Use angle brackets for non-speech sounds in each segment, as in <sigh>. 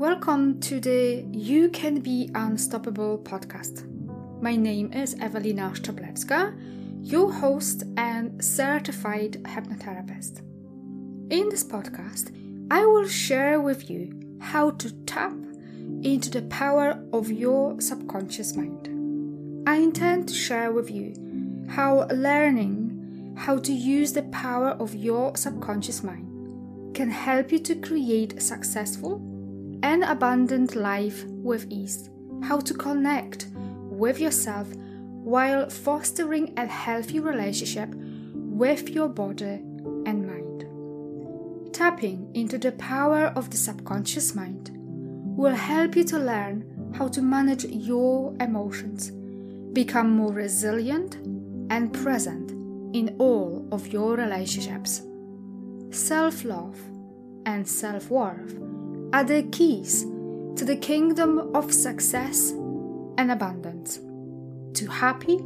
Welcome to the You Can Be Unstoppable podcast. My name is Evelina Szczeblewska, your host and certified hypnotherapist. In this podcast, I will share with you how to tap into the power of your subconscious mind. I intend to share with you how learning how to use the power of your subconscious mind can help you to create a successful and abundant life with ease, how to connect with yourself while fostering a healthy relationship with your body and mind. Tapping into the power of the subconscious mind will help you to learn how to manage your emotions, become more resilient and present in all of your relationships. Self love and self worth are the keys to the kingdom of success and abundance, to happy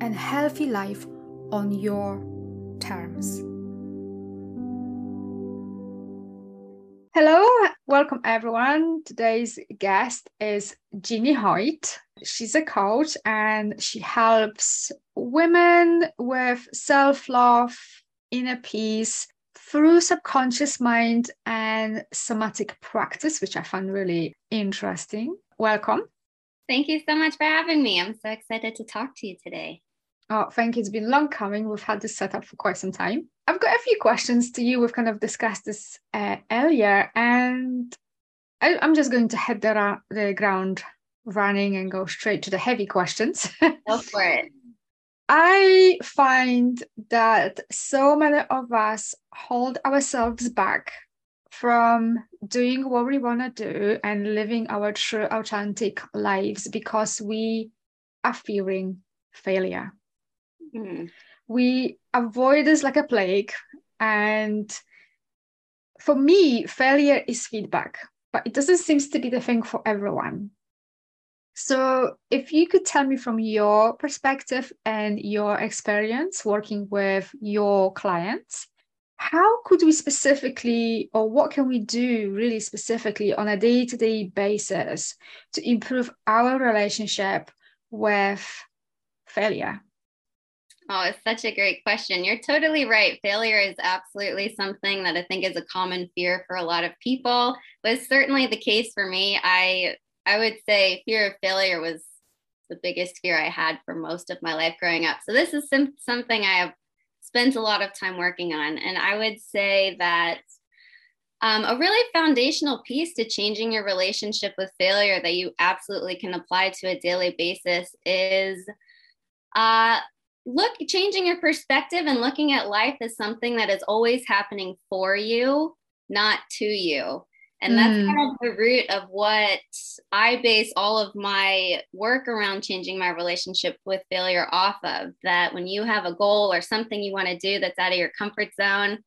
and healthy life on your terms. Hello, welcome everyone. Today's guest is Jeannie Hoyt. She's a coach and she helps women with self love, inner peace, through subconscious mind and somatic practice, which I found really interesting. Welcome. Thank you so much for having me. I'm so excited to talk to you today. Oh, thank you. It's been long coming. We've had this set up for quite some time. I've got a few questions to you. We've kind of discussed this uh, earlier, and I, am just going to hit the, the ground running and go straight to the heavy questions. <laughs> Go for it. I find that so many of us hold ourselves back from doing what we want to do and living our true, authentic lives because we are fearing failure. Mm. We avoid this like a plague. And for me, failure is feedback, but it doesn't seem to be the thing for everyone. So, if you could tell me from your perspective and your experience working with your clients, how could we specifically, or what can we do really specifically on a day to day basis to improve our relationship with failure? Oh, it's such a great question. You're totally right. Failure is absolutely something that I think is a common fear for a lot of people. It's certainly the case for me. I I would say fear of failure was the biggest fear I had for most of my life growing up. So this is some, something I have spent a lot of time working on. And I would say that um, a really foundational piece to changing your relationship with failure that you absolutely can apply to a daily basis is uh, look changing your perspective and looking at life as something that is always happening for you, not to you. And that's mm. kind of the root of what I base all of my work around changing my relationship with failure off of. That when you have a goal or something you want to do that's out of your comfort zone,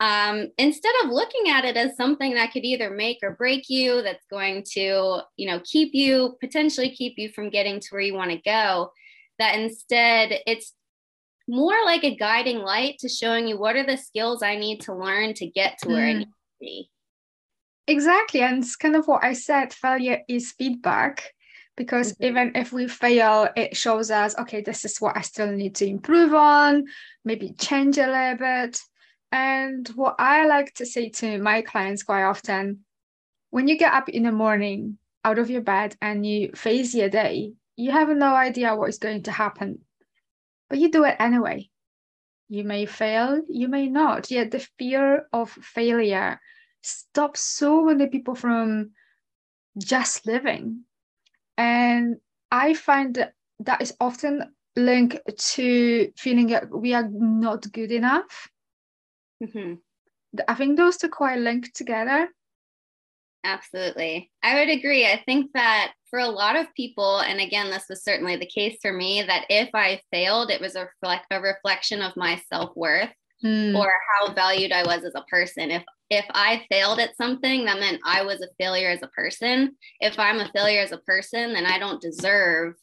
um, instead of looking at it as something that could either make or break you, that's going to, you know, keep you potentially keep you from getting to where you want to go, that instead it's more like a guiding light to showing you what are the skills I need to learn to get to where mm. I need to be. Exactly. And it's kind of what I said failure is feedback because mm-hmm. even if we fail, it shows us, okay, this is what I still need to improve on, maybe change a little bit. And what I like to say to my clients quite often when you get up in the morning out of your bed and you face your day, you have no idea what is going to happen, but you do it anyway. You may fail, you may not. Yet the fear of failure stops so many people from just living. And I find that that is often linked to feeling that we are not good enough. Mm-hmm. I think those two quite linked together. Absolutely. I would agree. I think that for a lot of people, and again, this was certainly the case for me, that if I failed, it was a, reflect, a reflection of my self worth mm. or how valued I was as a person. If if I failed at something, that meant I was a failure as a person. If I'm a failure as a person, then I don't deserve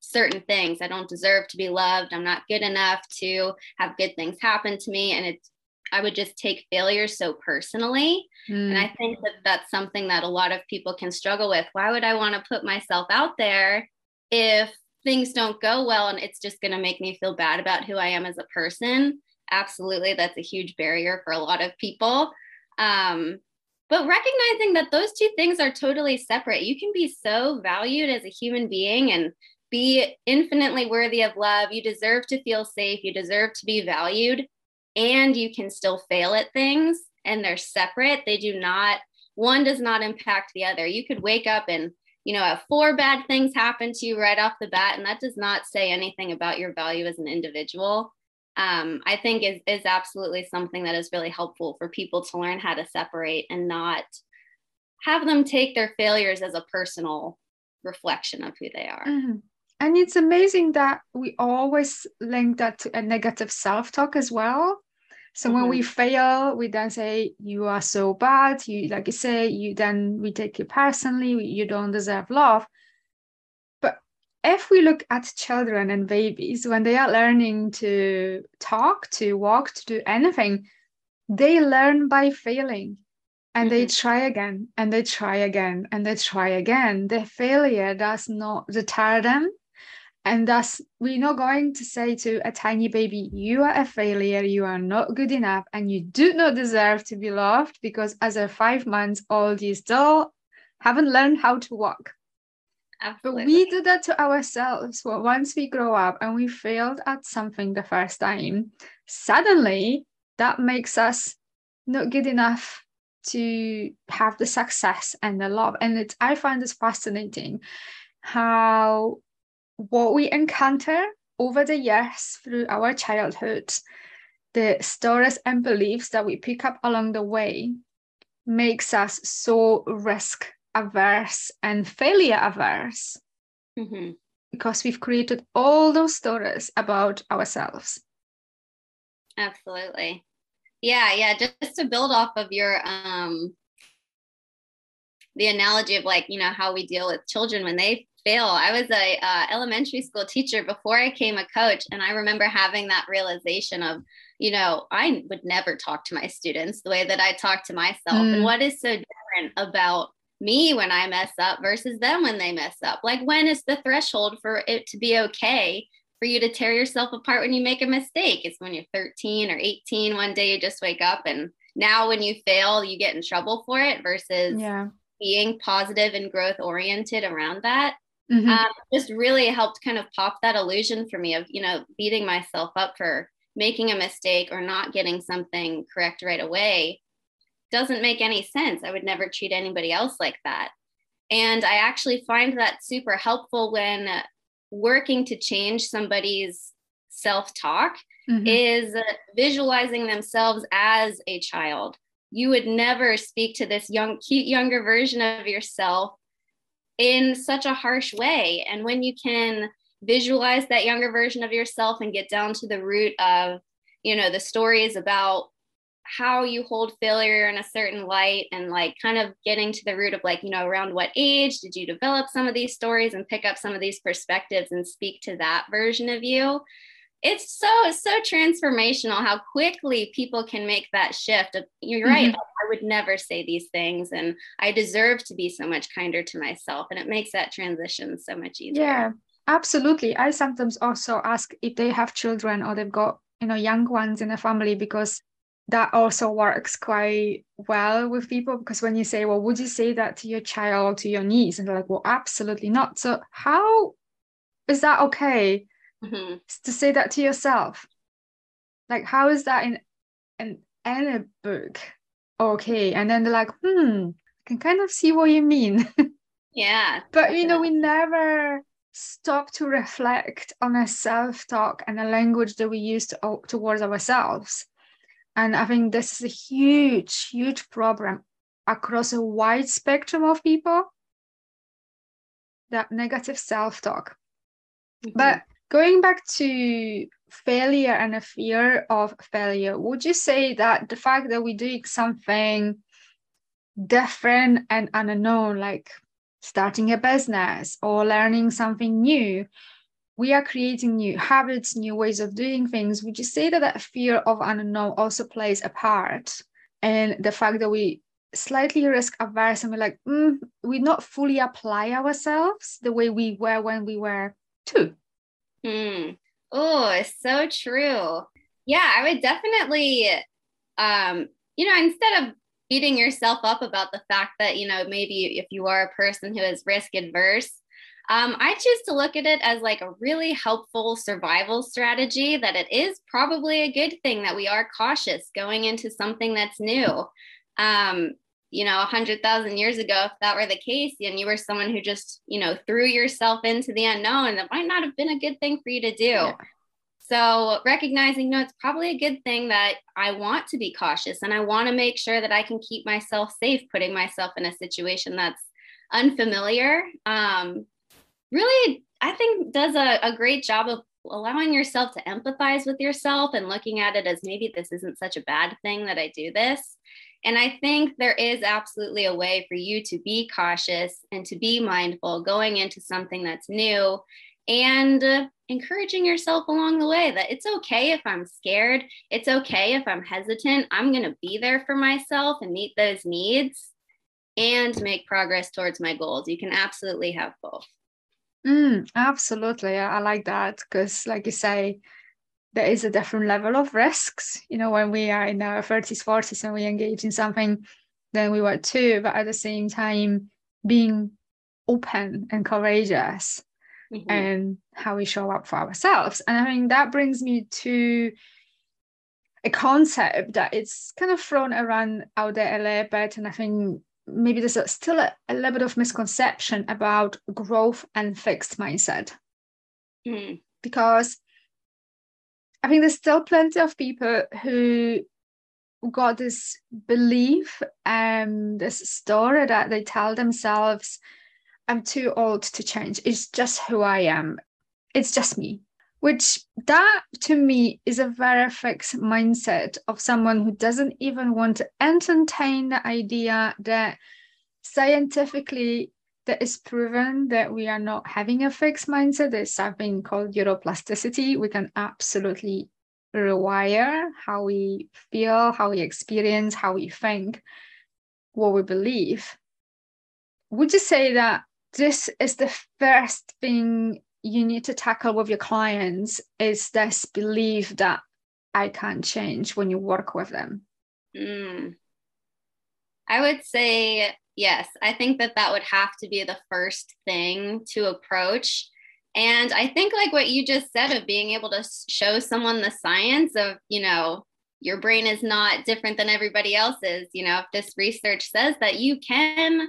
certain things. I don't deserve to be loved. I'm not good enough to have good things happen to me. And it's I would just take failure so personally. Mm. And I think that that's something that a lot of people can struggle with. Why would I want to put myself out there if things don't go well and it's just going to make me feel bad about who I am as a person? Absolutely. That's a huge barrier for a lot of people. Um, but recognizing that those two things are totally separate. You can be so valued as a human being and be infinitely worthy of love. You deserve to feel safe. You deserve to be valued. And you can still fail at things, and they're separate. They do not, one does not impact the other. You could wake up and you know, have four bad things happen to you right off the bat, and that does not say anything about your value as an individual. Um, I think is is absolutely something that is really helpful for people to learn how to separate and not have them take their failures as a personal reflection of who they are. Mm-hmm. And it's amazing that we always link that to a negative self talk as well. So mm-hmm. when we mm-hmm. fail, we then say, You are so bad. You, like you say, you then we take it personally, you don't deserve love. But if we look at children and babies, when they are learning to talk, to walk, to do anything, they learn by failing and mm-hmm. they try again and they try again and they try again. The failure does not deter them and thus, we're not going to say to a tiny baby, you are a failure, you are not good enough, and you do not deserve to be loved because as a five months old, you still haven't learned how to walk. Absolutely. But we do that to ourselves. Well, once we grow up and we failed at something the first time, suddenly that makes us not good enough to have the success and the love. And it's I find this fascinating how what we encounter over the years through our childhood, the stories and beliefs that we pick up along the way, makes us so risk averse and failure averse mm-hmm. because we've created all those stories about ourselves. Absolutely. Yeah, yeah. Just to build off of your um the analogy of like, you know, how we deal with children when they fail. I was a uh, elementary school teacher before I came a coach, and I remember having that realization of, you know, I would never talk to my students the way that I talk to myself. Mm. And what is so different about me when I mess up versus them when they mess up? Like, when is the threshold for it to be okay for you to tear yourself apart when you make a mistake? It's when you're 13 or 18. One day you just wake up, and now when you fail, you get in trouble for it versus. Yeah being positive and growth oriented around that mm-hmm. um, just really helped kind of pop that illusion for me of you know beating myself up for making a mistake or not getting something correct right away doesn't make any sense i would never treat anybody else like that and i actually find that super helpful when working to change somebody's self-talk mm-hmm. is visualizing themselves as a child you would never speak to this young cute younger version of yourself in such a harsh way. And when you can visualize that younger version of yourself and get down to the root of, you know, the stories about how you hold failure in a certain light and like kind of getting to the root of like, you know, around what age did you develop some of these stories and pick up some of these perspectives and speak to that version of you it's so so transformational how quickly people can make that shift. You're right mm-hmm. i would never say these things and i deserve to be so much kinder to myself and it makes that transition so much easier. Yeah absolutely. I sometimes also ask if they have children or they've got you know young ones in the family because that also works quite well with people because when you say well would you say that to your child to your niece? and they're like well absolutely not. So how is that okay mm-hmm. to say that to yourself. Like how is that in in any book? Okay and then they're like hmm i can kind of see what you mean. <laughs> Yeah but you know we never stop to reflect on a self-talk and a language that we use to, towards ourselves. And i think this is a huge huge problem across a wide spectrum of people. That negative self-talk. Mm-hmm. but Going back to failure and a fear of failure, would you say that the fact that we're doing something different and unknown, like starting a business or learning something new, we are creating new habits, new ways of doing things, would you say that that fear of unknown also plays a part? And the fact that we slightly risk averse and we're like, mm, we not fully apply ourselves the way we were when we were two. Mm. Oh, it's so true. Yeah, I would definitely, um, you know, instead of beating yourself up about the fact that, you know, maybe if you are a person who is risk adverse, um, I choose to look at it as like a really helpful survival strategy that it is probably a good thing that we are cautious going into something that's new. Um, you know, 100,000 years ago, if that were the case, and you were someone who just, you know, threw yourself into the unknown, that might not have been a good thing for you to do. Yeah. So, recognizing, no, it's probably a good thing that I want to be cautious and I want to make sure that I can keep myself safe, putting myself in a situation that's unfamiliar. Um, really, I think, does a, a great job of allowing yourself to empathize with yourself and looking at it as maybe this isn't such a bad thing that I do this. And I think there is absolutely a way for you to be cautious and to be mindful going into something that's new and encouraging yourself along the way that it's okay if I'm scared. It's okay if I'm hesitant. I'm going to be there for myself and meet those needs and make progress towards my goals. You can absolutely have both. Mm, absolutely. I, I like that because, like you say, there is a different level of risks. You know, when we are in our 30s, 40s and we engage in something, then we were too, but at the same time, being open and courageous mm-hmm. and how we show up for ourselves. And I think that brings me to a concept that it's kind of thrown around out there a little bit. And I think maybe there's still a, a, little bit of misconception about growth and fixed mindset. Mm. Because I think there's still plenty of people who got this belief and um, this story that they tell themselves, I'm too old to change. It's just who I am. It's just me. Which that to me is a very fixed mindset of someone who doesn't even want to entertain the idea that scientifically that is proven that we are not having a fixed mindset. There's something called neuroplasticity. We can absolutely rewire how we feel, how we experience, how we think, what we believe. Would you say that this is the first thing you need to tackle with your clients is this belief that I can't change when you work with them? Mm. I would say yes. I think that that would have to be the first thing to approach. And I think, like what you just said, of being able to show someone the science of, you know, your brain is not different than everybody else's. You know, if this research says that you can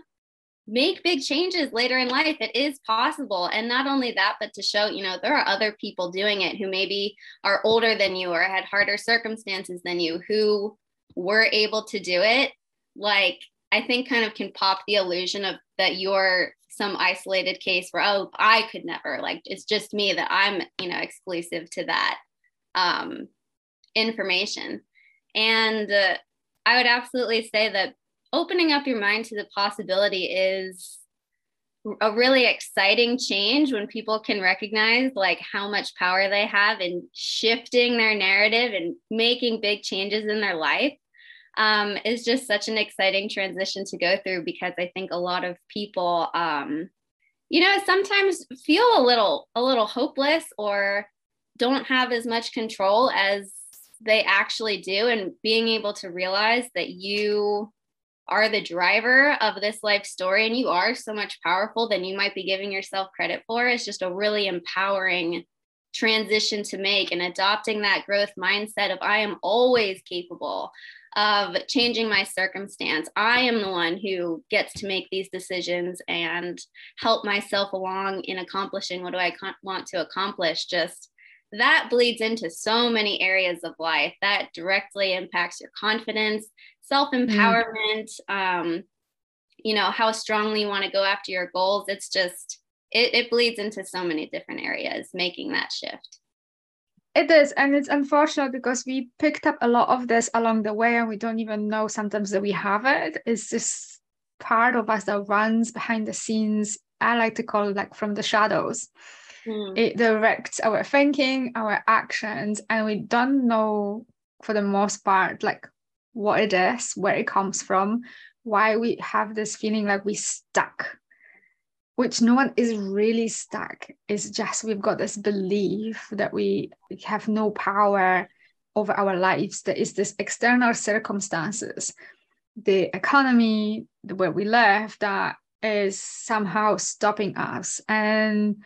make big changes later in life it is possible and not only that but to show you know there are other people doing it who maybe are older than you or had harder circumstances than you who were able to do it like i think kind of can pop the illusion of that you're some isolated case where oh i could never like it's just me that i'm you know exclusive to that um information. And uh, i would absolutely say that opening up your mind to the possibility is a really exciting change when people can recognize like how much power they have in shifting their narrative and making big changes in their life um, is just such an exciting transition to go through because I think a lot of people, um, you know, sometimes feel a little a little hopeless or don't have as much control as they actually do, and being able to realize that you are the driver of this life story and you are so much powerful than you might be giving yourself credit for is just a really empowering transition to make and adopting that growth mindset of I am always capable of changing my circumstance. I am the one who gets to make these decisions and help myself along in accomplishing what do I want to accomplish. Just that bleeds into so many areas of life that directly impacts your confidence self empowerment, mm. um, you know, how strongly you want to go after your goals. It's just, it, it bleeds into so many different areas, making that shift. It is, and it's unfortunate because we picked up a lot of this along the way, and we don't even know sometimes that we have it. It's just part of us that runs behind the scenes. I like to call it like from the shadows. mm. it directs our thinking our actions and we don't know for the most part like what it is where it comes from why we have this feeling like we stuck which no one is really stuck. It's just we've got this belief that we have no power over our lives. There is this external circumstances. The economy where we live that is somehow stopping us. And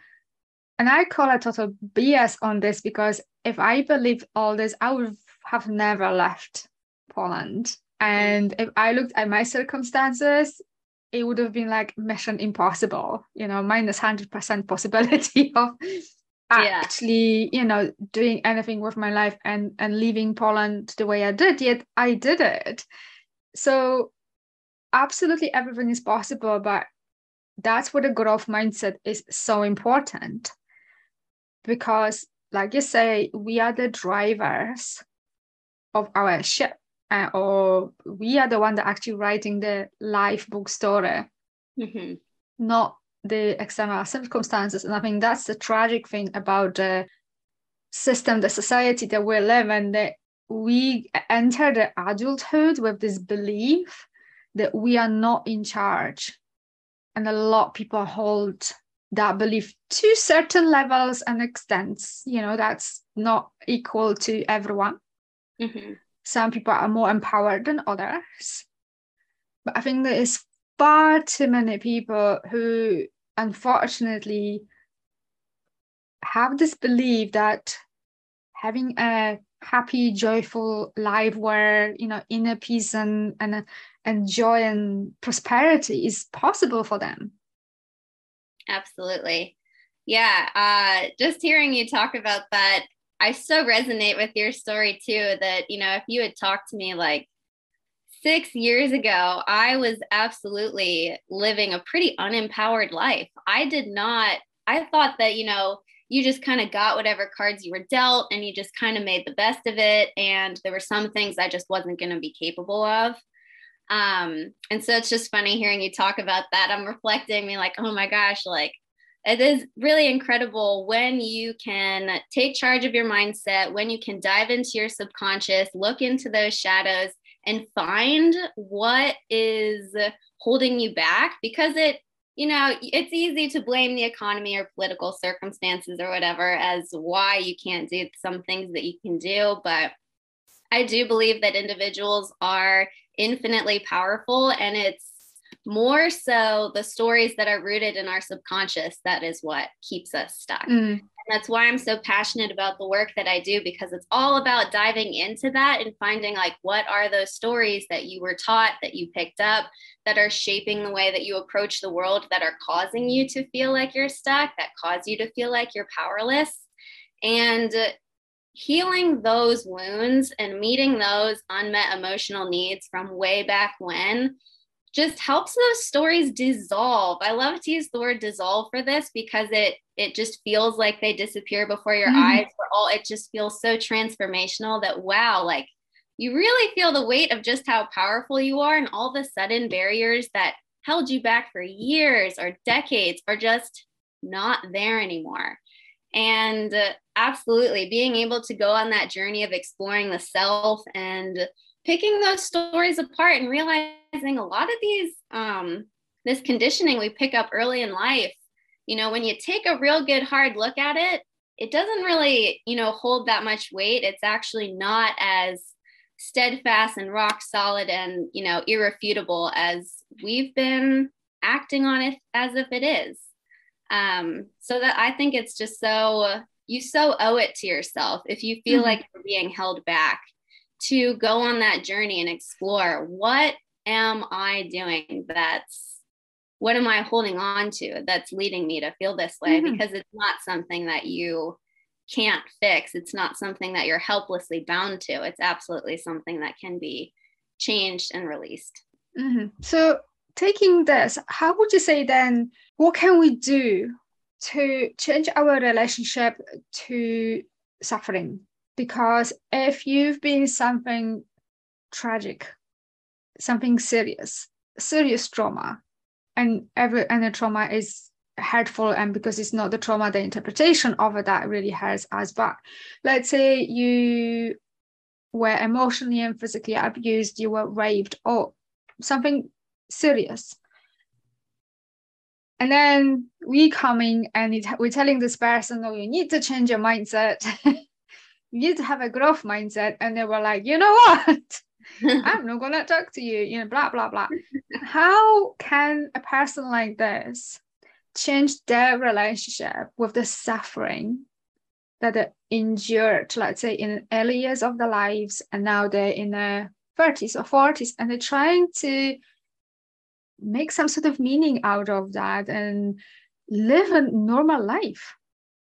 and i call it total bs on this because if i believe all this i would have never left poland. And if i looked at my circumstances it would have been like mission impossible you know minus 100% possibility <laughs> of actually yeah. you know doing anything with my life and and leaving poland the way i did yet i did it so absolutely everything is possible, but that's where the growth mindset is so important. Because, like you say, we are the drivers of our ship, uh, or we are the one that actually writing the life book story, mm-hmm. not the external circumstances. And I think that's the tragic thing about the system, the society that we live in, that we enter the adulthood with this belief that we are not in charge. And a lot of people hold that belief to certain levels and extents. You know, that's not equal to everyone. Mm-hmm. Some people are more empowered than others. But I think there is far too many people who unfortunately have this belief that having a happy joyful life where you know inner peace and and and joy and prosperity is possible for them absolutely yeah uh just hearing you talk about that i so resonate with your story too that you know if you had talked to me like six years ago i was absolutely living a pretty unempowered life i did not i thought that you know you just kind of got whatever cards you were dealt and you just kind of made the best of it. And there were some things I just wasn't going to be capable of. Um, and so it's just funny hearing you talk about that. I'm reflecting, me like, oh my gosh, like it is really incredible when you can take charge of your mindset, when you can dive into your subconscious, look into those shadows, and find what is holding you back because it you know, it's easy to blame the economy or political circumstances or whatever as why you can't do some things that you can do. But I do believe that individuals are infinitely powerful and it's more so the stories that are rooted in our subconscious that is what keeps us stuck. Mm that's why I'm so passionate about the work that I do because it's all about diving into that and finding like what are those stories that you were taught, that you picked up, that are shaping the way that you approach the world, that are causing you to feel like you're stuck, that cause you to feel like you're powerless. And healing those wounds and meeting those unmet emotional needs from way back when just helps those stories dissolve. I love to use the word dissolve for this because it it just feels like they disappear before your mm. eyes. For all it just feels so transformational that wow, like you really feel the weight of just how powerful you are, and all the sudden barriers that held you back for years or decades are just not there anymore. And uh, absolutely being able to go on that journey of exploring the self and picking those stories apart and realizing a lot of these um, this conditioning we pick up early in life you know when you take a real good hard look at it it doesn't really you know hold that much weight. It's actually not as steadfast and rock solid and you know irrefutable as we've been acting on it as if it is. Um so that i think it's just so you so owe it to yourself if you feel mm-hmm. like you're being held back to go on that journey and explore what am I doing that's what am I holding on to that's leading me to feel this way? Mm-hmm. Because it's not something that you can't fix. It's not something that you're helplessly bound to. It's absolutely something that can be changed and released. Mm-hmm. So, taking this, how would you say then, what can we do to change our relationship to suffering? Because if you've been something tragic, something serious, serious trauma, and every and the trauma is hurtful and because it's not the trauma the interpretation of it that really hurts us. But let's say you were emotionally and physically abused you were raped or something serious. And then we coming and we're telling this person oh you need to change your mindset <laughs> need to have a growth mindset and they were like you know what <laughs> i'm not gonna talk to you you know blah blah blah <laughs> how can a person like this change their relationship with the suffering that they endured let's say in early years of their lives and now they're in their 30s or 40s and they're trying to make some sort of meaning out of that and live a normal life.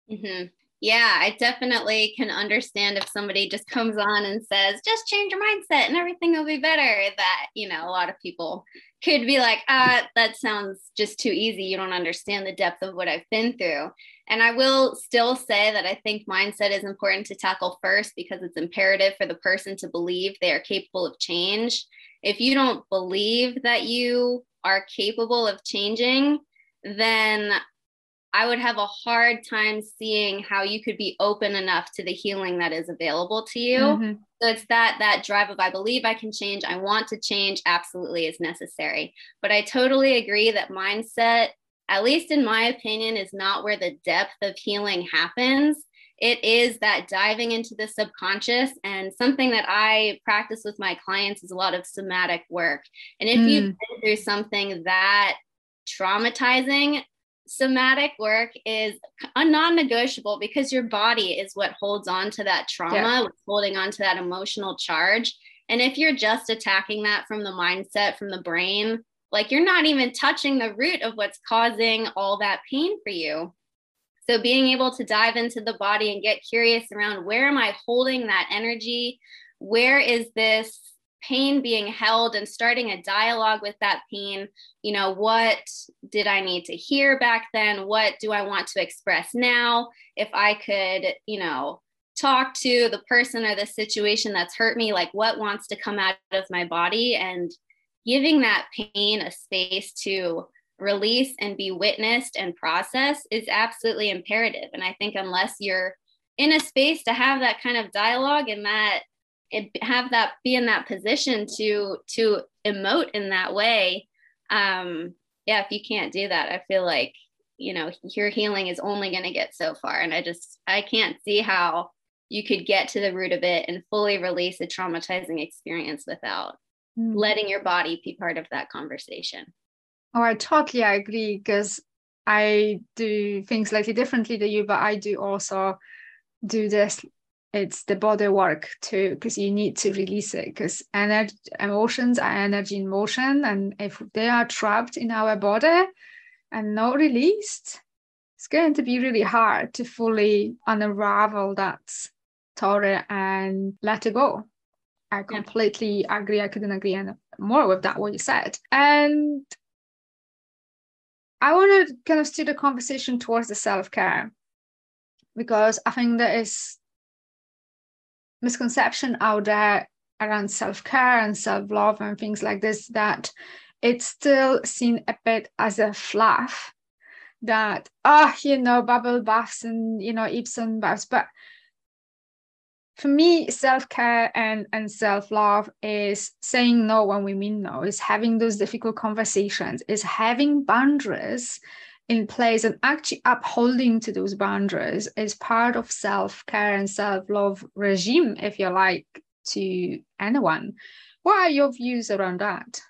Mm-hmm. Yeah, I definitely can understand if somebody just comes on and says, just change your mindset and everything will be better. That, you know, a lot of people could be like, ah, that sounds just too easy. You don't understand the depth of what I've been through. And I will still say that I think mindset is important to tackle first because it's imperative for the person to believe they are capable of change. If you don't believe that you are capable of changing, then I would have a hard time seeing how you could be open enough to the healing that is available to you. Mm-hmm. So it's that that drive of I believe I can change, I want to change absolutely is necessary. But I totally agree that mindset, at least in my opinion, is not where the depth of healing happens it is that diving into the subconscious and something that i practice with my clients is a lot of somatic work and if mm. you've been through something that traumatizing somatic work is a non-negotiable because your body is what holds on to that trauma yeah. holding on to that emotional charge and if you're just attacking that from the mindset from the brain like you're not even touching the root of what's causing all that pain for you so being able to dive into the body and get curious around where am I holding that energy? Where is this pain being held and starting a dialogue with that pain? You know, what did I need to hear back then? What do I want to express now? If I could, you know, talk to the person or the situation that's hurt me, like what wants to come out of my body and giving that pain a space to release and be witnessed and processed is absolutely imperative. And I think unless you're in a space to have that kind of dialogue and that it, have that be in that position to to emote in that way, um, yeah, if you can't do that, I feel like you know your healing is only going to get so far. And I just I can't see how you could get to the root of it and fully release a traumatizing experience without mm-hmm. letting your body be part of that conversation. Oh, I totally agree because I do things slightly differently than you, but I do also do this. It's the body work too, because you need to release it. Because energy, emotions are energy in motion, and if they are trapped in our body and not released, it's going to be really hard to fully unravel that story and let it go. I completely yeah. agree. I couldn't agree more with that what you said. And I want to kind of steer the conversation towards the self care because I think there is misconception out there around self care and self love and things like this that it's still seen a bit as a fluff that oh, you know bubble baths and you know Epsom baths. But for me, self care and, and self love is saying no when we mean no, is having those difficult conversations, is having boundaries in place and actually upholding to those boundaries is part of self care and self love regime, if you like, to anyone. What are your views around that?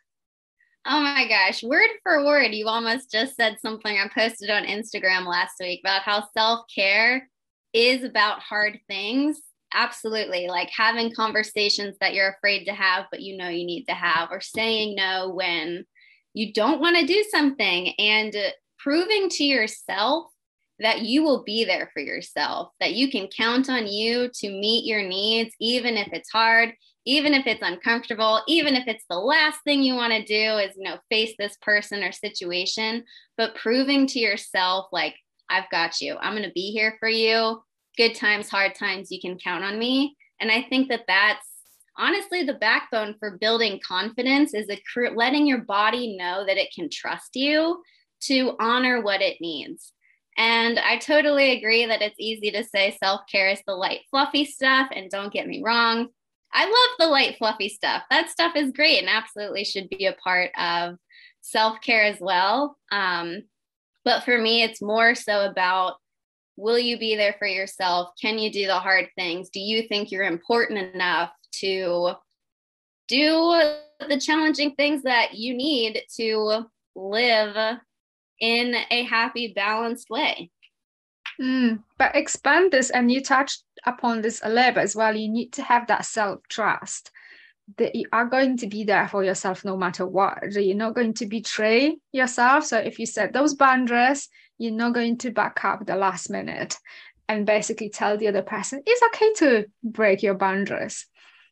Oh my gosh, word for word, you almost just said something I posted on Instagram last week about how self care is about hard things absolutely like having conversations that you're afraid to have but you know you need to have or saying no when you don't want to do something and proving to yourself that you will be there for yourself that you can count on you to meet your needs even if it's hard even if it's uncomfortable even if it's the last thing you want to do is you know face this person or situation. But proving to yourself like i've got you. I'm going to be here for you. Good times, hard times, you can count on me. And I think that that's honestly the backbone for building confidence is a, letting your body know that it can trust you to honor what it needs. And I totally agree that it's easy to say self care is the light, fluffy stuff. And don't get me wrong, I love the light, fluffy stuff. That stuff is great and absolutely should be a part of self care as well. Um, but for me, it's more so about will you be there for yourself? Can you do the hard things? Do you think you're important enough to do the challenging things that you need to live in a happy, balanced way? Mm, but expand this, and you touched upon this a little bit as well. You need to have that self trust that you are going to be there for yourself no matter what. You're not going to betray yourself. So if you set those boundaries, you're not going to back up the last minute and basically tell the other person it's okay to break your boundaries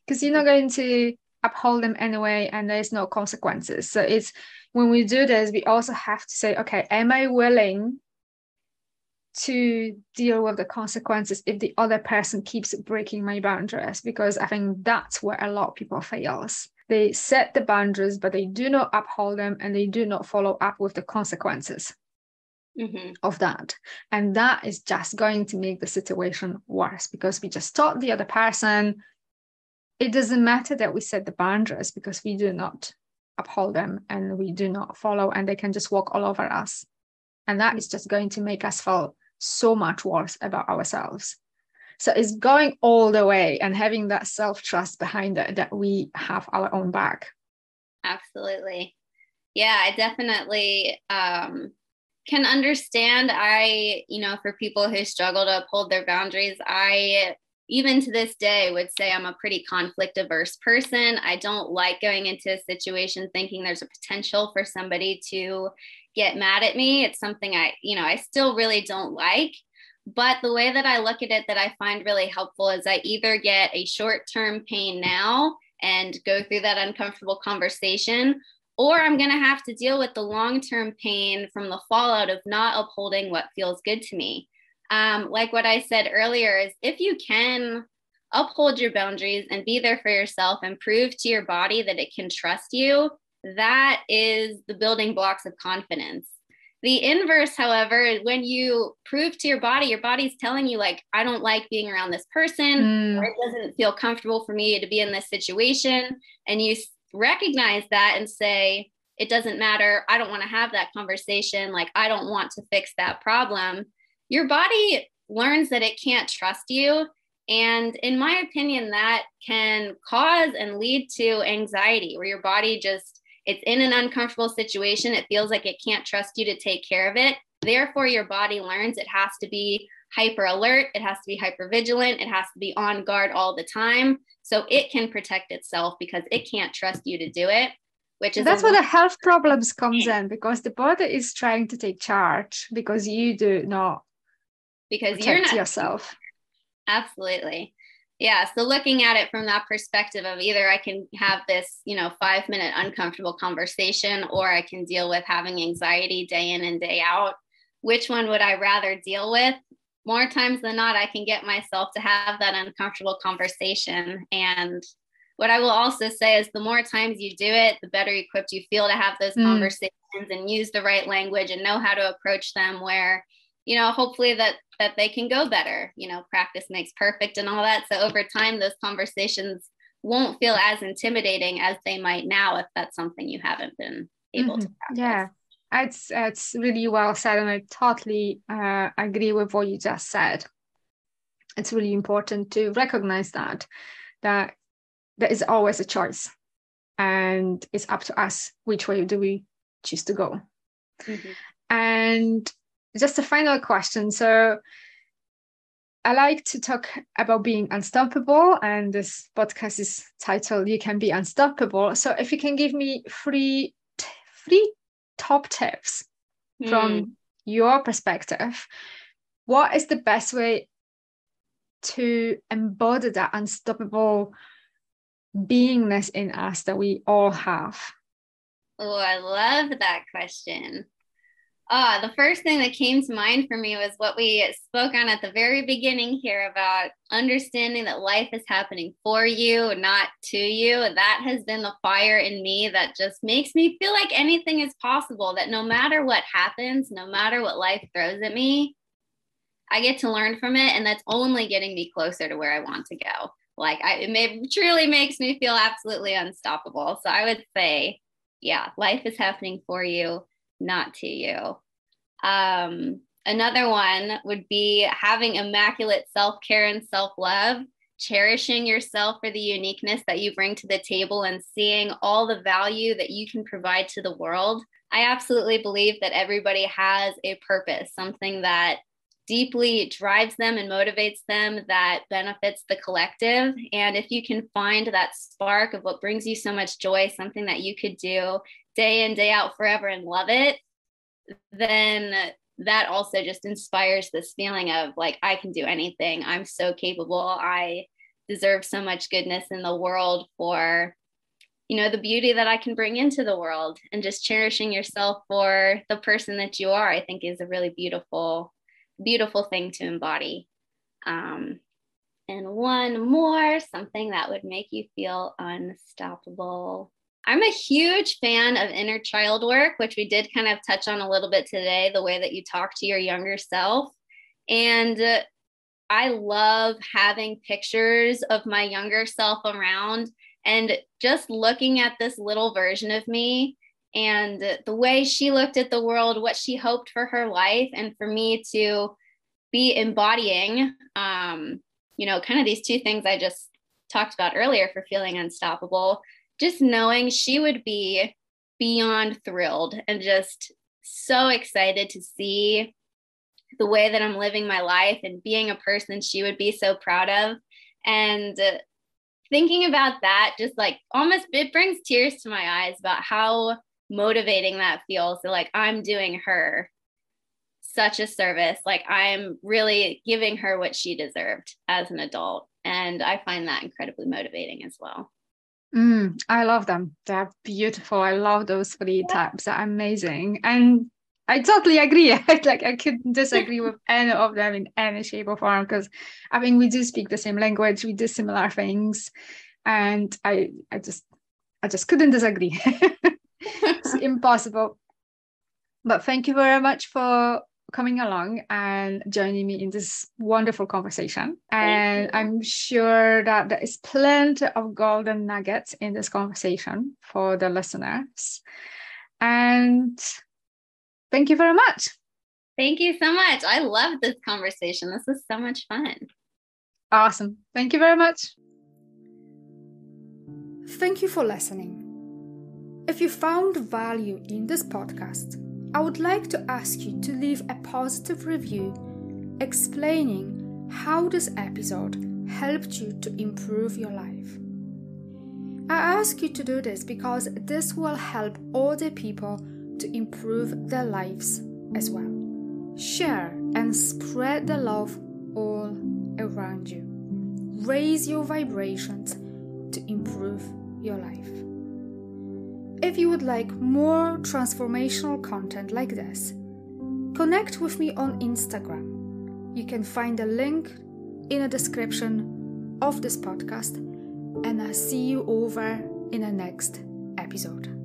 because you're not going to uphold them anyway and there's no consequences. So it's when we do this, we also have to say, okay, am I willing to deal with the consequences if the other person keeps breaking my boundaries because i think that's where a lot of people fails they set the boundaries but they do not uphold them and they do not follow up with the consequences mm-hmm. of that and that is just going to make the situation worse because we just taught the other person it doesn't matter that we set the boundaries because we do not uphold them and we do not follow and they can just walk all over us and that is just going to make us feel so much worse about ourselves. So it's going all the way and having that self trust behind it that we have our own back. Absolutely. Yeah, I definitely um, can understand. I, you know, for people who struggle to uphold their boundaries, I even to this day would say I'm a pretty conflict averse person. I don't like going into a situation thinking there's a potential for somebody to get mad at me. It's something I, you know, I still really don't like. But the way that I look at it that I find really helpful is I either get a short term pain now and go through that uncomfortable conversation, or I'm going to have to deal with the long term pain from the fallout of not upholding what feels good to me. Um, like what I said earlier, is if you can uphold your boundaries and be there for yourself and prove to your body that it can trust you, that is the building blocks of confidence. The inverse, however, when you prove to your body, your body's telling you, like, I don't like being around this person, mm. or it doesn't feel comfortable for me to be in this situation. And you recognize that and say, it doesn't matter. I don't want to have that conversation. Like, I don't want to fix that problem. Your body learns that it can't trust you. And in my opinion, that can cause and lead to anxiety where your body just it's in an uncomfortable situation. It feels like it can't trust you to take care of it. Therefore, your body learns it has to be hyper alert, it has to be hyper vigilant, it has to be on guard all the time. So it can protect itself because it can't trust you to do it. Which is that's where the health problems comes in because the body is trying to take charge because you do not because you're not yourself. Absolutely yeah so looking at it from that perspective of either i can have this you know five minute uncomfortable conversation or i can deal with having anxiety day in and day out which one would i rather deal with more times than not i can get myself to have that uncomfortable conversation and what i will also say is the more times you do it the better equipped you feel to have those mm. conversations and use the right language and know how to approach them where you know hopefully that that they can go better you know practice makes perfect and all that so over time those conversations won't feel as intimidating as they might now if that's something you haven't been able mm-hmm. to practice. yeah it's it's really well said and i totally uh, agree with what you just said it's really important to recognize that that there is always a choice and it's up to us which way do we choose to go mm-hmm. and just a final question. So, I like to talk about being unstoppable, and this podcast is titled "You Can Be Unstoppable." So, if you can give me three three top tips mm. from your perspective, what is the best way to embody that unstoppable beingness in us that we all have? Oh, I love that question. Uh, the first thing that came to mind for me was what we spoke on at the very beginning here about understanding that life is happening for you, not to you. That has been the fire in me that just makes me feel like anything is possible, that no matter what happens, no matter what life throws at me, I get to learn from it. And that's only getting me closer to where I want to go. Like I, it may, truly makes me feel absolutely unstoppable. So I would say, yeah, life is happening for you not to you. Um, another one would be having immaculate self care and self love, cherishing yourself for the uniqueness that you bring to the table and seeing all the value that you can provide to the world. I absolutely believe that everybody has a purpose, something that deeply drives them and motivates them that benefits the collective. And if you can find that spark of what brings you so much joy, something that you could do day in, day out forever and love it, then that also just inspires this feeling of like, I can do anything. I'm so capable. I deserve so much goodness in the world for you know the beauty that i can bring into the world and just cherishing yourself for the person that you are i think is a really beautiful beautiful thing to embody um, and one more something that would make you feel unstoppable I'm a huge fan of inner child work, which we did kind of touch on a little bit today, the way that you talk to your younger self. And I love having pictures of my younger self around and just looking at this little version of me and the way she looked at the world, what she hoped for her life, and for me to be embodying, um, you know, kind of these two things I just talked about earlier for feeling unstoppable just knowing she would be beyond thrilled and just so excited to see the way that I'm living my life and being a person she would be so proud of. And thinking about that, just like almost it brings tears to my eyes about how motivating that feels. So, like, I'm doing her such a service. Like, I'm really giving her what she deserved as an adult. And I find that incredibly motivating as well. Mm, I love them. They're beautiful. I love those three types. They're amazing. And I totally agree. <laughs> like I couldn't disagree with <laughs> any of them in any shape or form because I mean we do speak the same language, we do similar things. And I I just I just couldn't disagree. <laughs> it's impossible. But thank you very much for coming along and joining me in this wonderful conversation. And I'm sure that there is plenty of golden nuggets in this conversation for the listeners. And thank you very much. Thank you so much. I love this conversation. This was so much fun. Awesome. Thank you very much. Thank you for listening. If you found value in this podcast, I would like to ask you to leave a positive review explaining how this episode helped you to improve your life. I ask you to do this because this will help other people to improve their lives as well. Share and spread the love all around you. Raise your vibrations to improve your life. If you would like more transformational content like this, connect with me on Instagram. You can find a link in the description of this podcast, and I'll see you over in the next episode.